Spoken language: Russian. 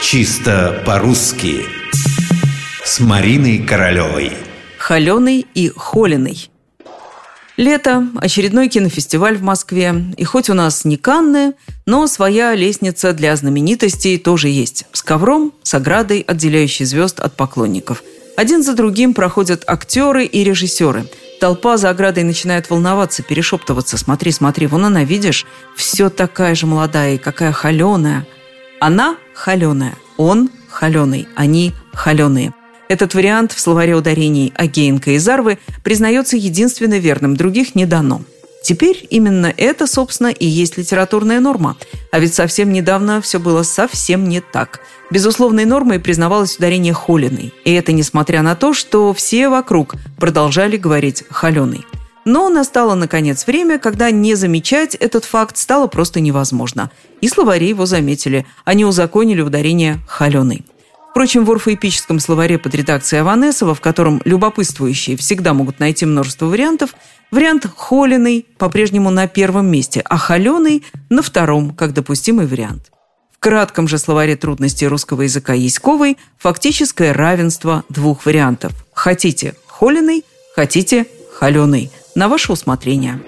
Чисто по-русски С Мариной Королевой Холеный и Холиный Лето, очередной кинофестиваль в Москве. И хоть у нас не Канны, но своя лестница для знаменитостей тоже есть. С ковром, с оградой, отделяющей звезд от поклонников. Один за другим проходят актеры и режиссеры. Толпа за оградой начинает волноваться, перешептываться. «Смотри, смотри, вон она, видишь? Все такая же молодая и какая холеная». Она холеная, он холеный, они холеные. Этот вариант в словаре ударений Агеенко и Зарвы признается единственно верным, других не дано. Теперь именно это, собственно, и есть литературная норма. А ведь совсем недавно все было совсем не так. Безусловной нормой признавалось ударение «холеный». И это несмотря на то, что все вокруг продолжали говорить «холеный». Но настало, наконец, время, когда не замечать этот факт стало просто невозможно. И словари его заметили. Они узаконили ударение «холеный». Впрочем, в орфоэпическом словаре под редакцией Аванесова, в котором любопытствующие всегда могут найти множество вариантов, вариант «холеный» по-прежнему на первом месте, а «холеный» на втором, как допустимый вариант. В кратком же словаре трудностей русского языка Яськовой фактическое равенство двух вариантов. Хотите «холеный», хотите «холеный». На ваше усмотрение.